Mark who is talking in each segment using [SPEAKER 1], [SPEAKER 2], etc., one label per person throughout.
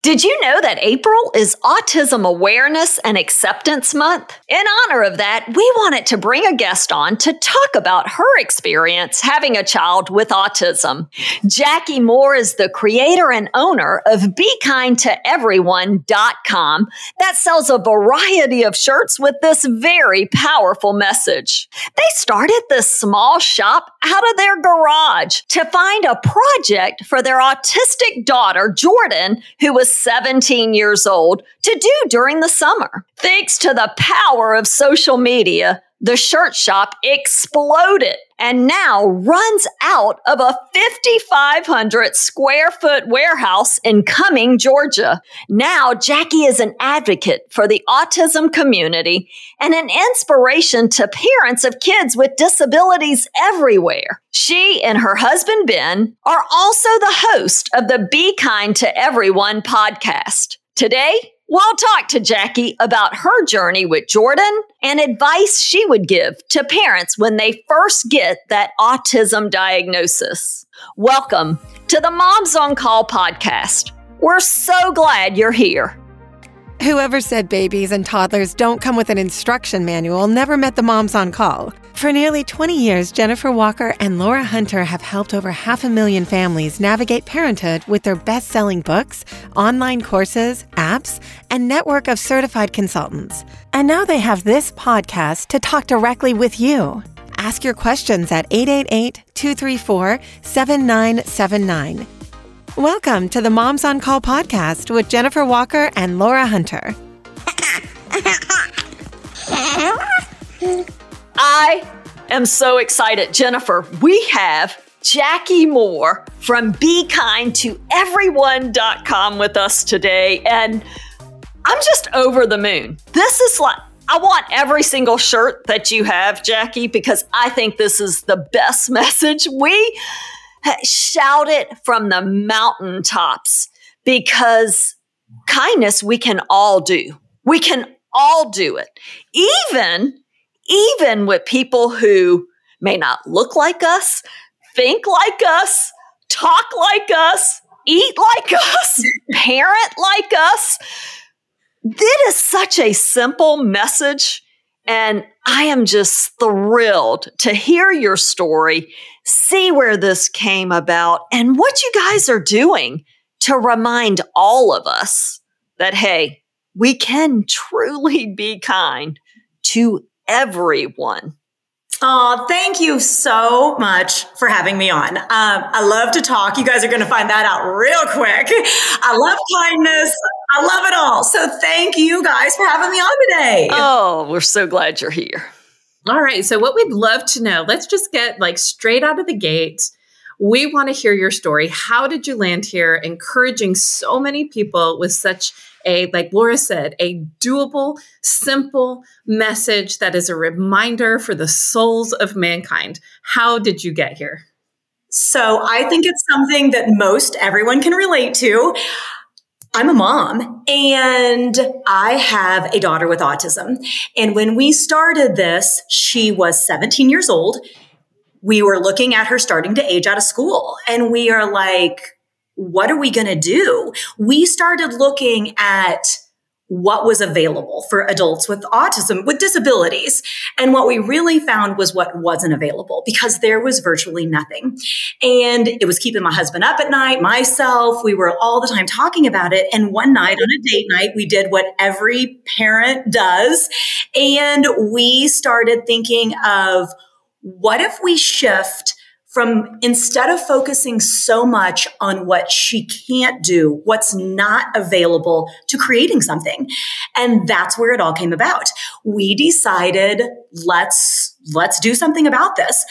[SPEAKER 1] Did you know that April is Autism Awareness and Acceptance Month? In honor of that, we wanted to bring a guest on to talk about her experience having a child with autism. Jackie Moore is the creator and owner of BeKindToEveryone.com that sells a variety of shirts with this very powerful message. They started this small shop out of their garage to find a project for their autistic daughter, Jordyn, who was 17 years old to do during the summer. Thanks to the power of social media, the shirt shop exploded and now runs out of a 5,500 square foot warehouse in Cumming, Georgia. Now, Jackie is an advocate for the autism community and an inspiration to parents of kids with disabilities everywhere. She and her husband, Ben, are also the host of the Be Kind to Everyone podcast. Today, We'll talk to Jackie about her journey with Jordyn and advice she would give to parents when they first get that autism diagnosis. Welcome to the Moms on Call podcast. We're so glad you're here.
[SPEAKER 2] Whoever said babies and toddlers don't come with an instruction manual never met the moms on call. For nearly 20 years, Jennifer Walker and Laura Hunter have helped over half a million families navigate parenthood with their best selling books, online courses, apps, and network of certified consultants. And now they have this podcast to talk directly with you. Ask your questions at 888 234 7979. Welcome to the Moms on Call podcast with Jennifer Walker and Laura Hunter.
[SPEAKER 1] I am so excited. Jennifer, we have Jackie Moore from BeKindToEveryone.com with us today. And I'm just over the moon. This is like, I want every single shirt that you have, Jackie, because I think this is the best message. We shout it from the mountaintops because kindness we can all do. We can all do it. Even even with people who may not look like us, think like us, talk like us, eat like us, parent like us. This is such a simple message. And I am just thrilled to hear your story, see where this came about, and what you guys are doing to remind all of us that, hey, we can truly be kind to everyone.
[SPEAKER 3] Oh, thank you so much for having me on. Um, I love to talk. You guys are going to find that out real quick. I love kindness. I love it all. So thank you guys for having me on today.
[SPEAKER 1] Oh, we're so glad you're here.
[SPEAKER 4] All right. So, what we'd love to know, let's just get like straight out of the gate. We want to hear your story. How did you land here, encouraging so many people with such a, like Laura said, a doable, simple message that is a reminder for the souls of mankind. How did you get here?
[SPEAKER 3] So I think it's something that most everyone can relate to. I'm a mom and I have a daughter with autism. And when we started this, she was 17 years old. We were looking at her starting to age out of school and we are like, what are we going to do? We started looking at what was available for adults with autism, with disabilities. And what we really found was what wasn't available because there was virtually nothing. And it was keeping my husband up at night, myself. We were all the time talking about it. And one night on a date night, we did what every parent does. And we started thinking of what if we shift from instead of focusing so much on what she can't do, what's not available to creating something. And that's where it all came about. We decided let's let's do something about this.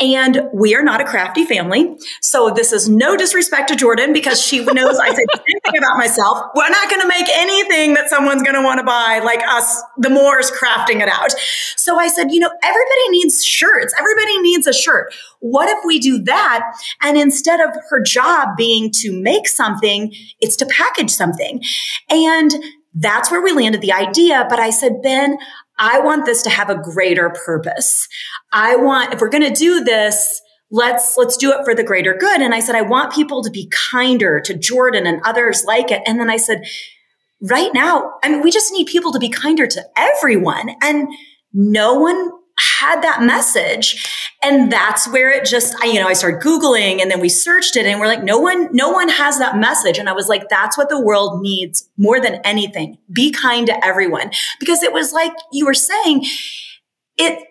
[SPEAKER 3] And we are not a crafty family. So this is no disrespect to Jordyn because she knows I say the same thing about myself. We're not going to make anything that someone's going to want to buy like us, the Moores crafting it out. So I said, you know, everybody needs shirts. Everybody needs a shirt. What if we do that? And instead of her job being to make something, it's to package something. And that's where we landed the idea. But I said, Ben, I want this to have a greater purpose. I want, if we're going to do this, let's let's do it for the greater good. And i said i want people to be kinder to jordyn and others like it. And then i said right now i mean we just need people to be kinder to everyone. And no one had that message. And that's where it just I, you know i started googling and then we searched it and we're like no one no one has that message. And i was like that's what the world needs more than anything. Be kind to everyone. Because it was like you were saying it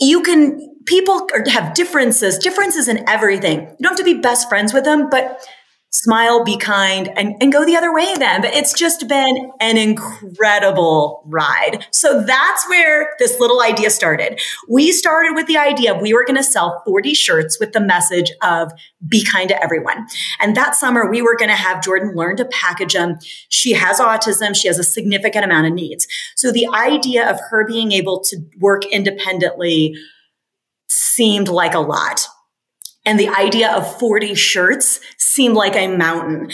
[SPEAKER 3] you can people have differences. Differences in everything. You don't have to be best friends with them but smile, be kind, and, and go the other way then. But it's just been an incredible ride. So that's where this little idea started. We started with the idea we were going to sell 40 shirts with the message of be kind to everyone. And that summer, we were going to have Jordyn learn to package them. She has autism. She has a significant amount of needs. So the idea of her being able to work independently seemed like a lot. And the idea of 40 shirts seemed like a mountain.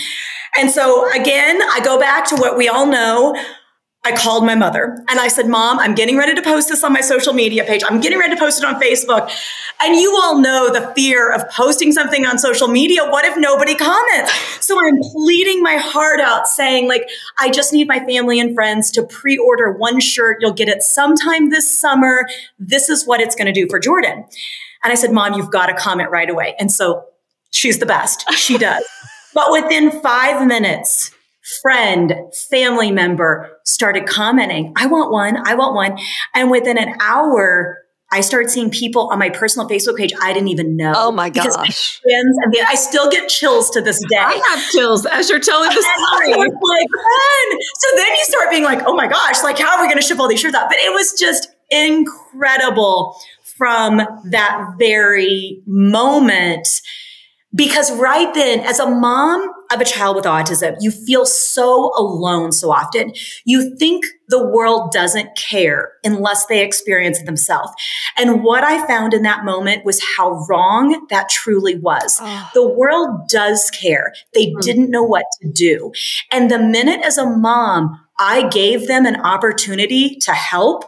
[SPEAKER 3] And so again, I go back to what we all know. I called my mother and I said, Mom, I'm getting ready to post this on my social media page. I'm getting ready to post it on Facebook. And you all know the fear of posting something on social media. What if nobody comments? So I'm pleading my heart out saying, like, I just need my family and friends to pre order one shirt. You'll get it sometime this summer. This is what it's going to do for Jordyn. And I said, Mom, you've got to comment right away. And so she's the best. She does. but within five minutes, friend, family member started commenting, I want one, I want one. And within an hour, I started seeing people on my personal Facebook page I didn't even know.
[SPEAKER 1] Oh my gosh.
[SPEAKER 3] Friends, and I still get chills to this day. I
[SPEAKER 4] have chills as you're telling the story. like,
[SPEAKER 3] so then you start being like, oh my gosh, like how are we going to ship all these shirts out? But it was just incredible from that very moment. Because right then, as a mom of a child with autism, you feel so alone so often. You think the world doesn't care unless they experience it themselves. And what I found in that moment was how wrong that truly was. Oh. The world does care. They mm. didn't know what to do. And the minute as a mom, I gave them an opportunity to help,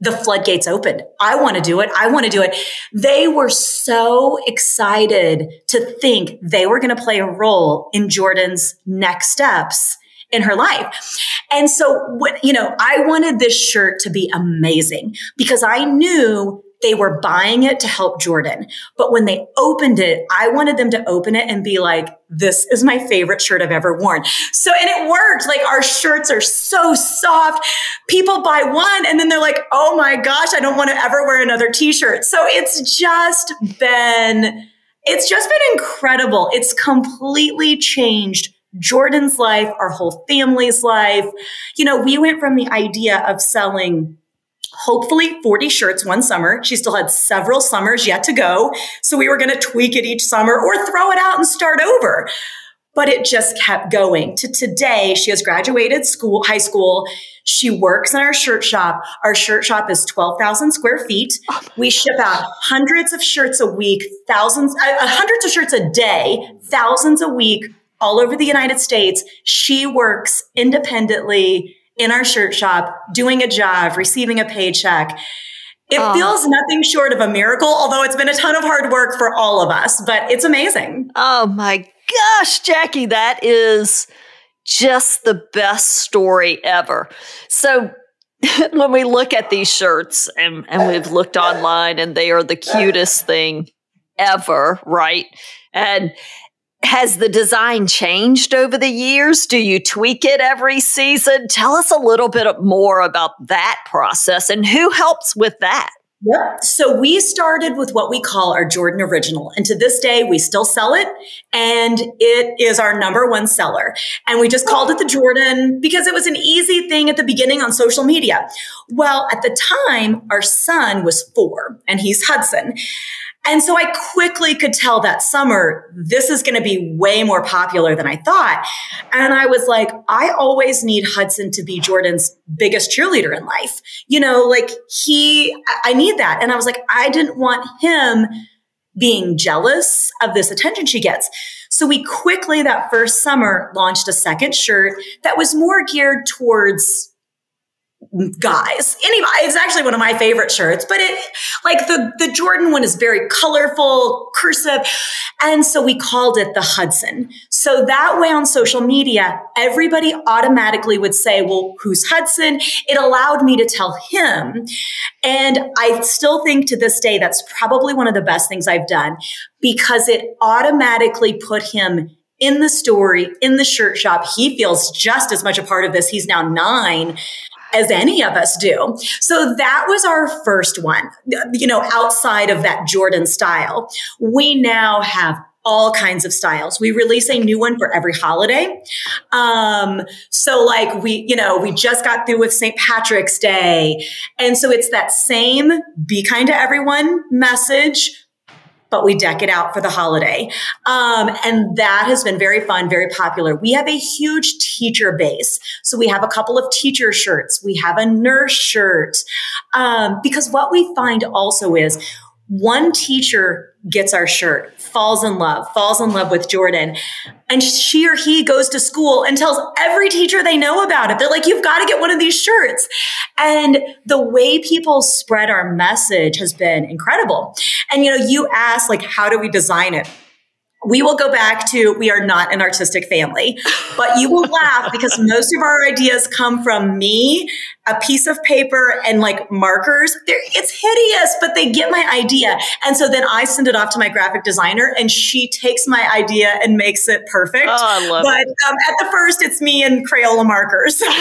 [SPEAKER 3] the floodgates opened. I want to do it. I want to do it. They were so excited to think they were going to play a role in Jordyn's next steps in her life. And so, what, you know, I wanted this shirt to be amazing because I knew they were buying it to help Jordyn. But when they opened it, I wanted them to open it and be like, this is my favorite shirt I've ever worn. So, and it worked. Like our shirts are so soft. People buy one and then they're like, oh my gosh, I don't want to ever wear another t-shirt. So it's just been, it's just been incredible. It's completely changed Jordyn's life, our whole family's life. You know, we went from the idea of selling hopefully 40 shirts one summer. She still had several summers yet to go. So we were going to tweak it each summer or throw it out and start over. But it just kept going to today. She has graduated school, high school. She works in our shirt shop. Our shirt shop is 12,000 square feet. Oh we ship out hundreds of shirts a week, thousands, uh, uh, hundreds of shirts a day, thousands a week all over the United States. She works independently in our shirt shop, doing a job, receiving a paycheck. It oh. feels nothing short of a miracle, although it's been a ton of hard work for all of us, but it's amazing.
[SPEAKER 1] Oh my gosh, Jackie, that is just the best story ever. So, when we look at these shirts and, and we've looked online and they are the cutest thing ever, right? And has the design changed over the years? Do you tweak it every season? Tell us a little bit more about that process and who helps with that.
[SPEAKER 3] Yep. So we started with what we call our Jordyn Original. And to this day, we still sell it and it is our number one seller. And we just called it the Jordyn because it was an easy thing at the beginning on social media. Well, at the time, our son was four and he's Hudson. And so I quickly could tell that summer, this is going to be way more popular than I thought. And I was like, I always need Hudson to be Jordyn's biggest cheerleader in life. You know, like he, I need that. And I was like, I didn't want him being jealous of this attention she gets. So we quickly that first summer launched a second shirt that was more geared towards guys. Anyway, it's actually one of my favorite shirts, but it like the the Jordyn one is very colorful, cursive, and so we called it the Hudson. So that way on social media, everybody automatically would say, "Well, who's Hudson?" It allowed me to tell him. And I still think to this day that's probably one of the best things I've done because it automatically put him in the story, in the shirt shop. He feels just as much a part of this. He's now nine as any of us do. So that was our first one, you know, outside of that Jordyn style. We now have all kinds of styles. We release a new one for every holiday. Um, so like we, you know, we just got through with St. Patrick's Day. And so it's that same be kind to everyone message, but we deck it out for the holiday. Um, and that has been very fun, very popular. We have a huge teacher base. So we have a couple of teacher shirts. We have a nurse shirt. Um, because what we find also is one teacher gets our shirt, falls in love, falls in love with Jordyn. And she or he goes to school and tells every teacher they know about it. They're like, you've got to get one of these shirts. And the way people spread our message has been incredible. And, you know, you ask, like, how do we design it? We will go back to we are not an artistic family, but you will laugh because most of our ideas come from me, a piece of paper, and like markers. They're, it's hideous, but they get my idea. And so then I send it off to my graphic designer, and she takes my idea and makes it perfect. Oh,
[SPEAKER 1] I love
[SPEAKER 3] but,
[SPEAKER 1] it.
[SPEAKER 3] Um, at the first, it's me and Crayola markers.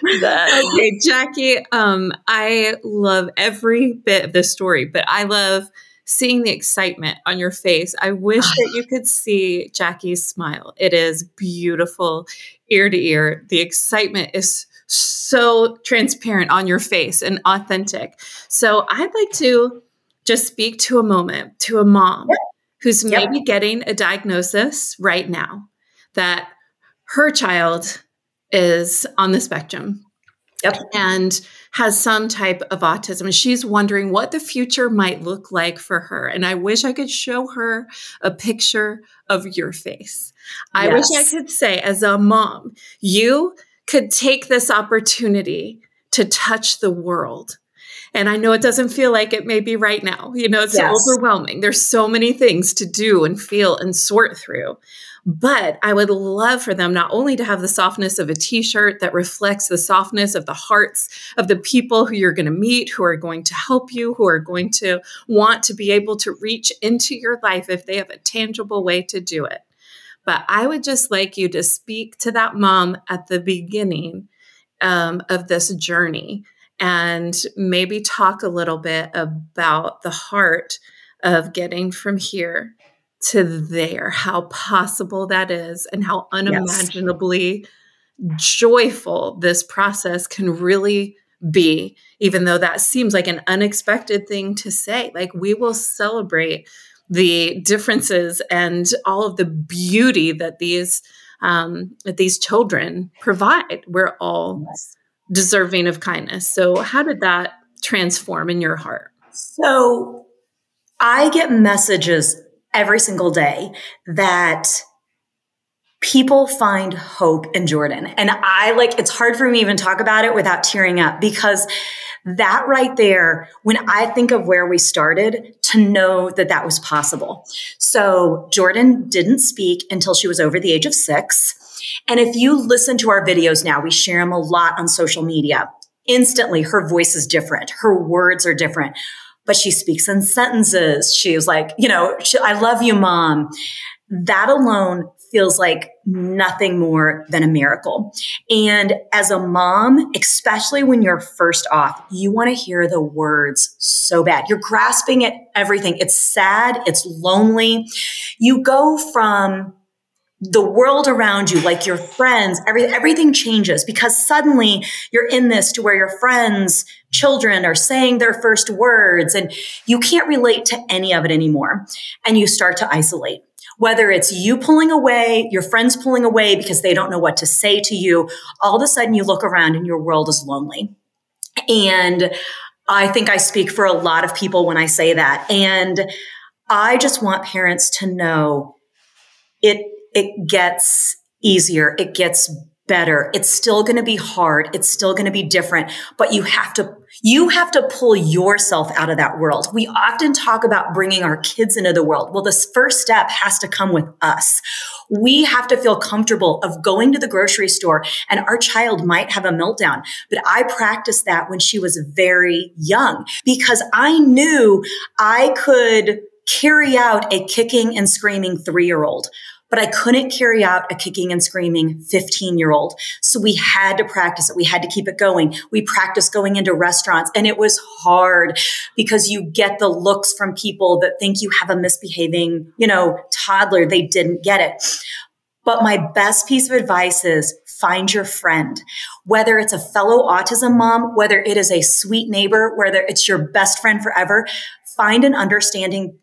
[SPEAKER 4] okay, Jackie, um, I love every bit of this story, but I love seeing the excitement on your face. I wish that you could see Jackie's smile. It is beautiful ear to ear. The excitement is so transparent on your face and authentic. So I'd like to just speak to a moment to a mom yep. who's maybe yep. getting a diagnosis right now that her child is on the spectrum. Yep. And has some type of autism and she's wondering what the future might look like for her. And I wish I could show her a picture of your face. I yes. wish I could say, as a mom, you could take this opportunity to touch the world. And I know it doesn't feel like it maybe right now. You know, it's yes. overwhelming. There's so many things to do and feel and sort through. But I would love for them not only to have the softness of a t shirt that reflects the softness of the hearts of the people who you're going to meet, who are going to help you, who are going to want to be able to reach into your life if they have a tangible way to do it. But I would just like you to speak to that mom at the beginning um, of this journey and maybe talk a little bit about the heart of getting from here to there, how possible that is, and how unimaginably yes. joyful this process can really be, even though that seems like an unexpected thing to say. Like, we will celebrate the differences and all of the beauty that these um, that these children provide. We're all yes. Deserving of kindness. So, how did that transform in your heart?
[SPEAKER 3] So, I get messages every single day that people find hope in Jordyn. And I like, it's hard for me to even talk about it without tearing up because that right there, when I think of where we started, to know that that was possible. So Jordyn didn't speak until she was over the age of six. And if you listen to our videos now, we share them a lot on social media. Instantly, her voice is different. Her words are different but she speaks in sentences. She's like, you know, she, I love you, mom. That alone feels like nothing more than a miracle. And as a mom, especially when you're first off, you want to hear the words so bad. You're grasping at everything. It's sad. It's lonely. You go from the world around you, like your friends, every, everything changes because suddenly you're in this to where your friends, children are saying their first words and you can't relate to any of it anymore. And you start to isolate. Whether it's you pulling away, your friends pulling away because they don't know what to say to you, all of a sudden you look around and your world is lonely. And I think I speak for a lot of people when I say that. And I just want parents to know it it gets easier. It gets better. It's still going to be hard. It's still going to be different, but you have to, you have to pull yourself out of that world. We often talk about bringing our kids into the world. Well, this first step has to come with us. We have to feel comfortable of going to the grocery store and our child might have a meltdown. But I practiced that when she was very young because I knew I could carry out a kicking and screaming three year old but I couldn't carry out a kicking and screaming 15 year old. So we had to practice it. We had to keep it going. We practiced going into restaurants and it was hard because you get the looks from people that think you have a misbehaving, you know, toddler. They didn't get it. But my best piece of advice is find your friend, whether it's a fellow autism mom, whether it is a sweet neighbor, whether it's your best friend forever, find an understanding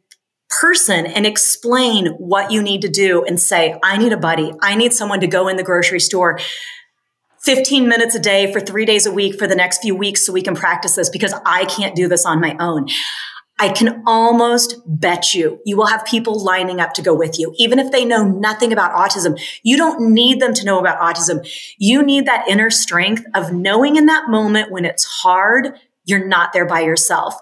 [SPEAKER 3] person and explain what you need to do and say, I need a buddy. I need someone to go in the grocery store 15 minutes a day for three days a week for the next few weeks so we can practice this because I can't do this on my own. I can almost bet you you will have people lining up to go with you. Even if they know nothing about autism, you don't need them to know about autism. You need that inner strength of knowing in that moment when it's hard, you're not there by yourself.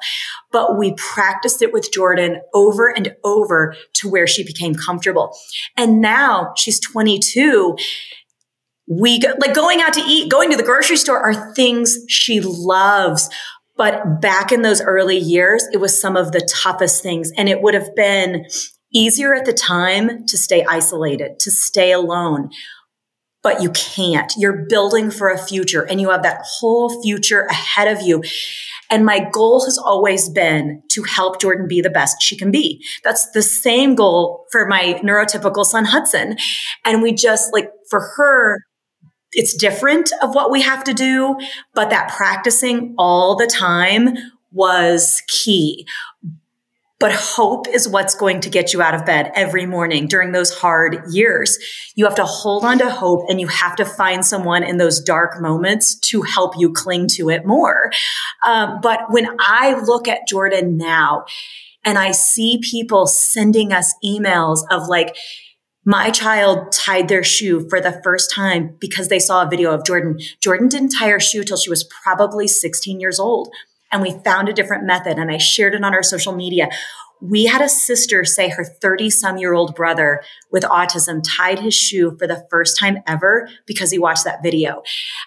[SPEAKER 3] But we practiced it with Jordyn over and over to where she became comfortable. And now she's 22 we go, like going out to eat, going to the grocery store are things she loves. But back in those early years, it was some of the toughest things. And it would have been easier at the time to stay isolated, to stay alone but you can't. You're building for a future and you have that whole future ahead of you. And my goal has always been to help Jordyn be the best she can be. That's the same goal for my neurotypical son, Hudson. And we just like for her, it's different of what we have to do, but that practicing all the time was key. But hope is what's going to get you out of bed every morning during those hard years. You have to hold on to hope and you have to find someone in those dark moments to help you cling to it more. Um, but when I look at Jordyn now and I see people sending us emails of like, my child tied their shoe for the first time because they saw a video of Jordyn. Jordyn didn't tie her shoe till she was probably 16 years old and we found a different method and I shared it on our social media. We had a sister say her 30 some year old brother with autism tied his shoe for the first time ever because he watched that video.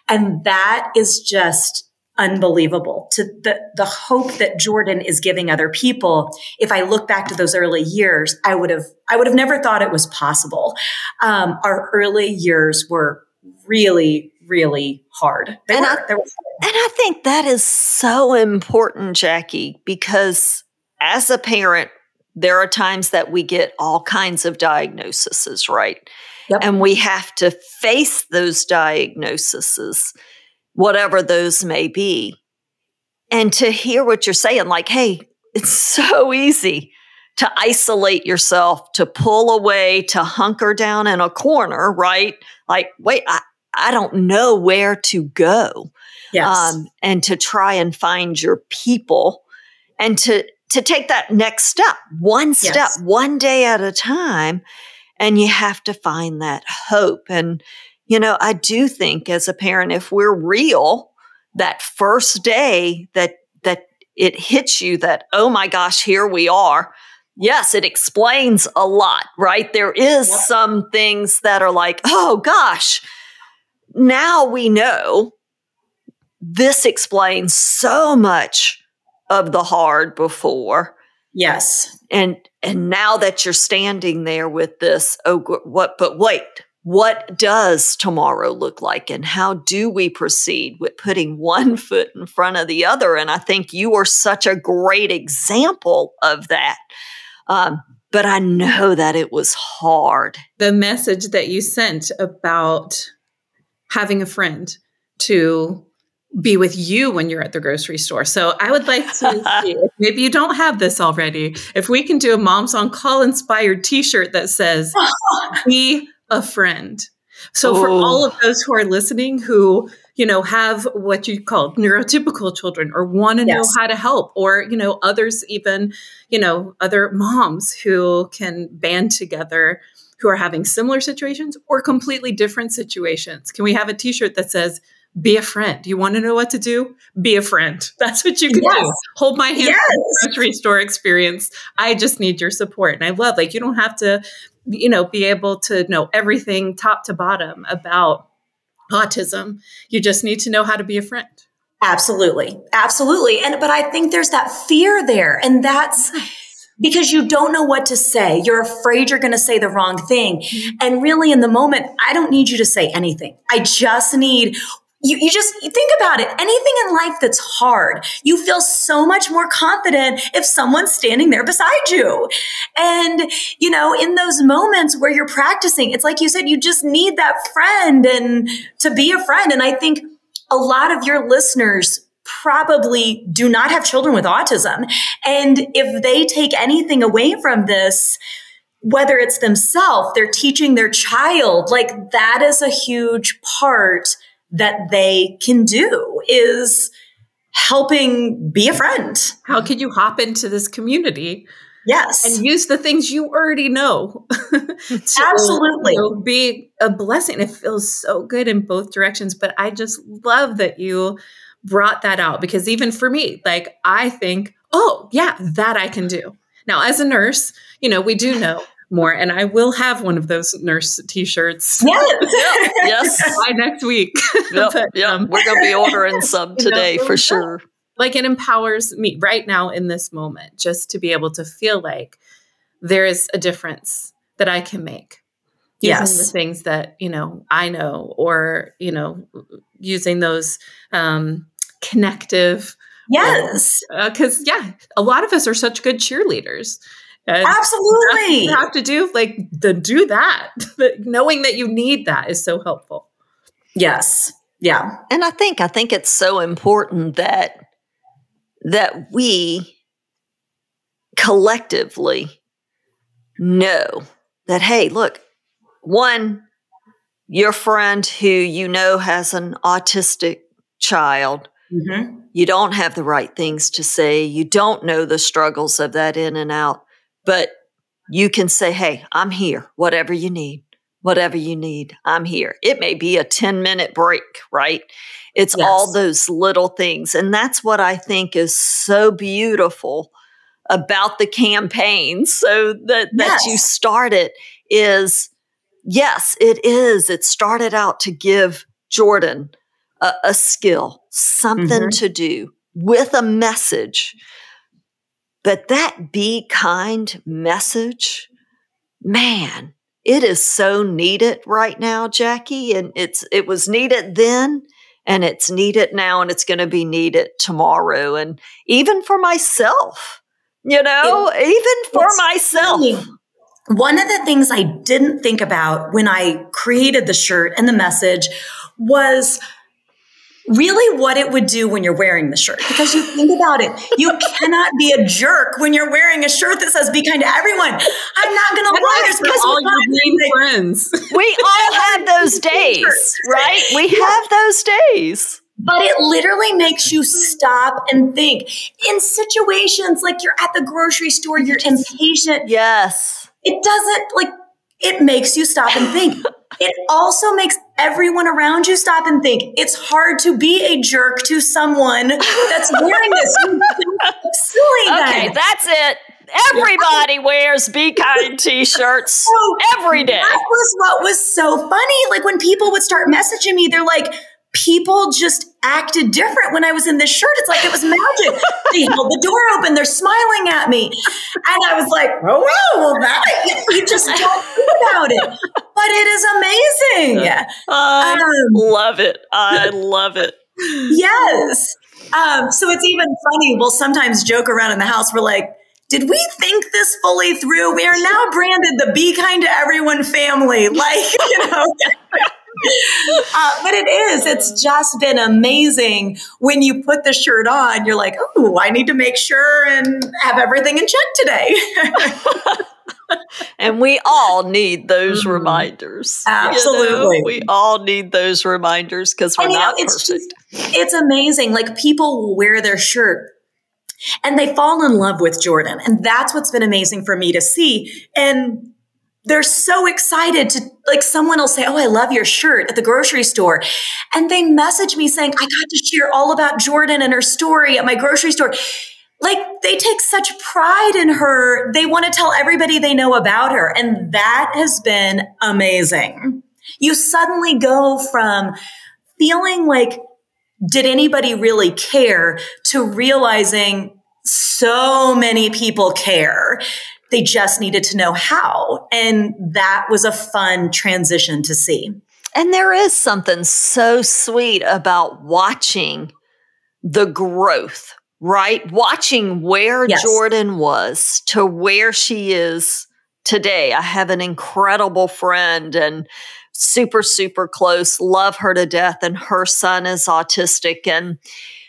[SPEAKER 3] And that is just unbelievable to the, the hope that Jordyn is giving other people. If I look back to those early years, I would have, I would have never thought it was possible. Um, our early years were really, really hard.
[SPEAKER 1] They and, were, I, were and I think that is so important, Jackie, because as a parent, there are times that we get all kinds of diagnoses, right? Yep. And we have to face those diagnoses, whatever those may be. And to hear what you're saying, like, hey, it's so easy to isolate yourself, to pull away, to hunker down in a corner, right? Like, wait, I, I don't know where to go.
[SPEAKER 3] Yes. Um,
[SPEAKER 1] and to try and find your people and to, to take that next step, one step, yes. one day at a time. And you have to find that hope. And, you know, I do think as a parent, if we're real, that first day that, that it hits you that, oh my gosh, here we are. Yes, it explains a lot, right? There is yep. some things that are like, oh gosh, now we know this explains so much of the hard before.
[SPEAKER 3] Yes.
[SPEAKER 1] And and now that you're standing there with this, oh what but wait, what does tomorrow look like and how do we proceed with putting one foot in front of the other and i think you are such a great example of that um, but i know that it was hard
[SPEAKER 4] the message that you sent about having a friend to be with you when you're at the grocery store. So I would like to see, maybe you don't have this already, if we can do a Moms on Call inspired t shirt that says, Be a friend. So for oh. all of those who are listening who, you know, have what you call neurotypical children or want to yes. know how to help, or, you know, others even, you know, other moms who can band together who are having similar situations or completely different situations? Can we have a t shirt that says, be a friend. You want to know what to do? Be a friend. That's what you can yes. do. Hold my hand yes. grocery store experience. I just need your support. And I love like you don't have to, you know, be able to know everything top to bottom about autism. You just need to know how to be a friend.
[SPEAKER 3] Absolutely. Absolutely. And but I think there's that fear there. And that's because you don't know what to say. You're afraid you're going to say the wrong thing. Mm-hmm. And really in the moment, I don't need you to say anything. I just need you, you just you think about it. Anything in life that's hard, you feel so much more confident if someone's standing there beside you. And, you know, in those moments where you're practicing, it's like you said, you just need that friend and to be a friend. And I think a lot of your listeners probably do not have children with autism. And if they take anything away from this, whether it's themselves, they're teaching their child, like that is a huge part that they can do is helping be a friend.
[SPEAKER 4] How could you hop into this community?
[SPEAKER 3] Yes.
[SPEAKER 4] And use the things you already know.
[SPEAKER 3] to, Absolutely. You
[SPEAKER 4] know, be a blessing. It feels so good in both directions. But I just love that you brought that out because even for me, like I think, oh, yeah, that I can do. Now, as a nurse, you know, we do know more. And I will have one of those nurse t-shirts.
[SPEAKER 3] Yes.
[SPEAKER 1] yes.
[SPEAKER 4] By next week.
[SPEAKER 1] Yep. but, yep. Um, We're going to be ordering some today you know, for sure.
[SPEAKER 4] Like it empowers me right now in this moment just to be able to feel like there is a difference that I can make. Using yes. the things that, you know, I know or, you know, using those um, connective
[SPEAKER 3] Yes.
[SPEAKER 4] Because, uh, yeah, a lot of us are such good cheerleaders.
[SPEAKER 3] And Absolutely.
[SPEAKER 4] You have to do like the do that. Knowing that you need that is so helpful.
[SPEAKER 3] Yes. Yeah.
[SPEAKER 1] And I think I think it's so important that that we collectively know that hey, look, one your friend who you know has an autistic child mm-hmm. you don't have the right things to say you don't know the struggles of that in and out but you can say, Hey, I'm here, whatever you need, whatever you need, I'm here. It may be a 10 minute break, right? It's yes. all those little things. And that's what I think is so beautiful about the campaign. So that, that yes. you started is, yes, it is. It started out to give Jordyn a, a skill, something mm-hmm. to do with a message but that be kind message, man, it is so needed right now, Jackie. And it's it was needed then and it's needed now and it's going to be needed tomorrow. And even for myself, you know, it, even for myself. Funny.
[SPEAKER 3] One of the things I didn't think about when I created the shirt and the message was really what it would do when you're wearing the shirt. Because you think about it, you cannot be a jerk when you're wearing a shirt that says "Be kind to everyone." I'm not going to lie.
[SPEAKER 4] Because all your mean friends.
[SPEAKER 1] We all have those days, right? We have those days.
[SPEAKER 3] But it literally makes you stop and think in situations like you're at the grocery store, you're impatient.
[SPEAKER 1] Yes.
[SPEAKER 3] It doesn't like, it makes you stop and think. It also makes everyone around you stop and think it's hard to be a jerk to someone that's wearing this. silly.
[SPEAKER 1] Okay, then. that's it. Everybody wears Be Kind t shirts so every day.
[SPEAKER 3] That was what was so funny. Like when people would start messaging me, they're like, people just acted different when I was in this shirt. It's like it was magic. they held the door open, they're smiling at me. And I was like, oh, wow, well, that, you just don't think about it. But it is amazing. Yeah.
[SPEAKER 1] I um, love it. I love it.
[SPEAKER 3] Yes. Um, so it's even funny. We'll sometimes joke around in the house. We're like, did we think this fully through? We are now branded the Be Kind to Everyone family. Like, you know. Uh, but it is. It's just been amazing when you put the shirt on. You're like, oh, I need to make sure and have everything in check today.
[SPEAKER 1] and we all need those mm-hmm. reminders.
[SPEAKER 3] Absolutely.
[SPEAKER 1] You know? We all need those reminders because we're and, not know, it's perfect.
[SPEAKER 3] Just, it's amazing. Like people will wear their shirt and they fall in love with Jordyn. And that's what's been amazing for me to see. And they're so excited to like someone will say, Oh, I love your shirt at the grocery store. And they message me saying, I got to share all about Jordyn and her story at my grocery store. Like they take such pride in her. They want to tell everybody they know about her. And that has been amazing. You suddenly go from feeling like, did anybody really care to realizing so many people care they just needed to know how. And that was a fun transition to see.
[SPEAKER 1] And there is something so sweet about watching the growth, right? Watching where yes. Jordyn was to where she is today. I have an incredible friend and super, super close, love her to death, and her son is autistic. And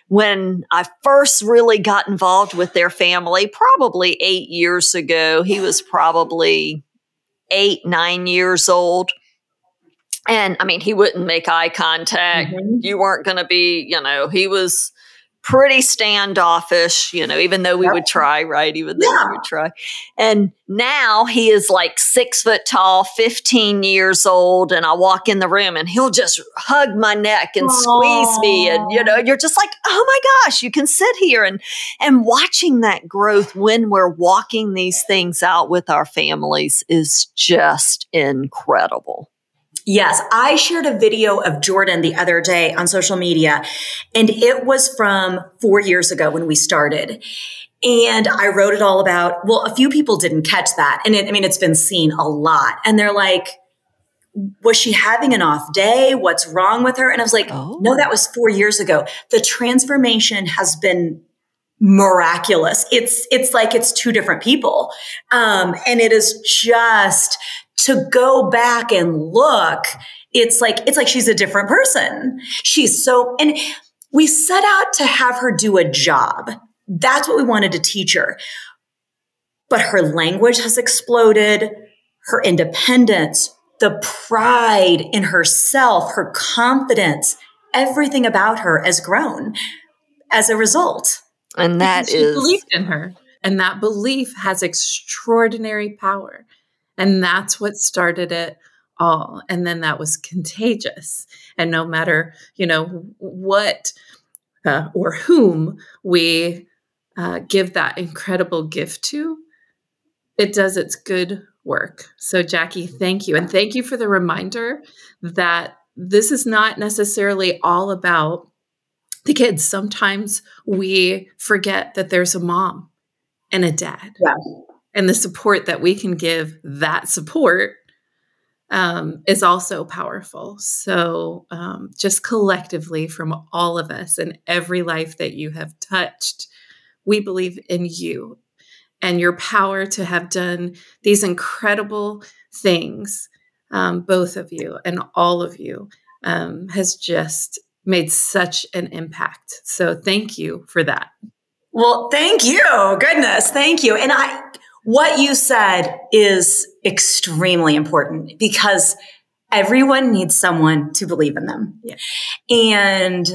[SPEAKER 1] when I first really got involved with their family, probably eight years ago. He was probably eight, nine years old. And I mean, he wouldn't make eye contact. Mm-hmm. You weren't going to be, you know, he was pretty standoffish, you know, even though we yep. would try, right? Even though yeah. we would try. And now he is like six foot tall, 15 years old. And I walk in the room and he'll just hug my neck and Aww. squeeze me. And, you know, you're just like, oh my gosh, you can sit here and, and watching that growth when we're walking these things out with our families is just incredible.
[SPEAKER 3] Yes, I shared a video of Jordyn the other day on social media, and it was from four years ago when we started. And I wrote it all about, well, a few people didn't catch that. And it, I mean, it's been seen a lot. And they're like, was she having an off day? What's wrong with her? And I was like, oh. no, that was four years ago. The transformation has been miraculous. It's, it's like it's two different people. Um, and it is just to go back and look, it's like, it's like she's a different person. She's so, and we set out to have her do a job. That's what we wanted to teach her. But her language has exploded, her independence, the pride in herself, her confidence, everything about her has grown as a result.
[SPEAKER 1] And that is
[SPEAKER 4] believed in her. And that belief has extraordinary power. And that's what started it all. And then that was contagious. And no matter, you know, what uh, or whom we uh, give that incredible gift to, it does its good work. So, Jackie, thank you. And thank you for the reminder that this is not necessarily all about the kids. Sometimes we forget that there's a mom and a dad. Yeah and the support that we can give that support um, is also powerful. So, um, just collectively from all of us and every life that you have touched, we believe in you and your power to have done these incredible things. Um, both of you and all of you um, has just made such an impact. So, thank you for that.
[SPEAKER 3] Well, thank you. Goodness, thank you. And I, what you said is extremely important because everyone needs someone to believe in them. Yeah. And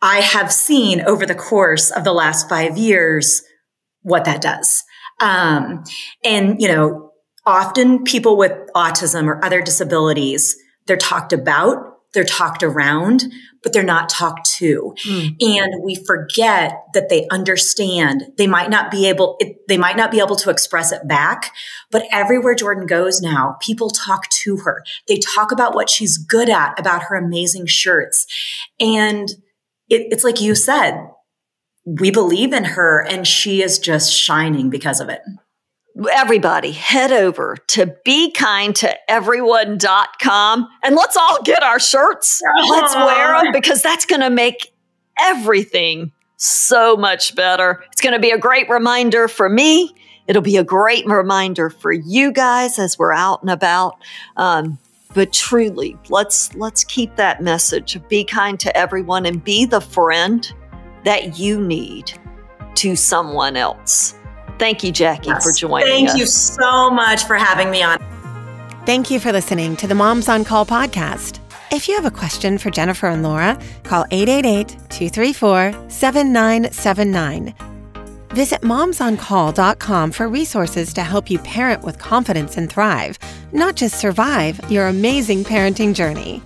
[SPEAKER 3] I have seen over the course of the last five years what that does. Um, and, you know, often people with autism or other disabilities, they're talked about they're talked around, but they're not talked to. Mm. And we forget that they understand. They might not be able, it, they might not be able to express it back, but everywhere Jordyn goes now, people talk to her. They talk about what she's good at, about her amazing shirts. And it, it's like you said, we believe in her and she is just shining because of it
[SPEAKER 1] everybody head over to bekindtoeveryone.com and let's all get our shirts. Let's wear them because that's going to make everything so much better. It's going to be a great reminder for me. It'll be a great reminder for you guys as we're out and about. Um, but truly, let's let's keep that message. Be kind to everyone and be the friend that you need to someone else. Thank you, Jackie, yes. for joining
[SPEAKER 3] Thank
[SPEAKER 1] us.
[SPEAKER 3] Thank you so much for having me on.
[SPEAKER 2] Thank you for listening to the Moms on Call podcast. If you have a question for Jennifer and Laura, call 888 234 7979. Visit momsoncall.com for resources to help you parent with confidence and thrive, not just survive your amazing parenting journey.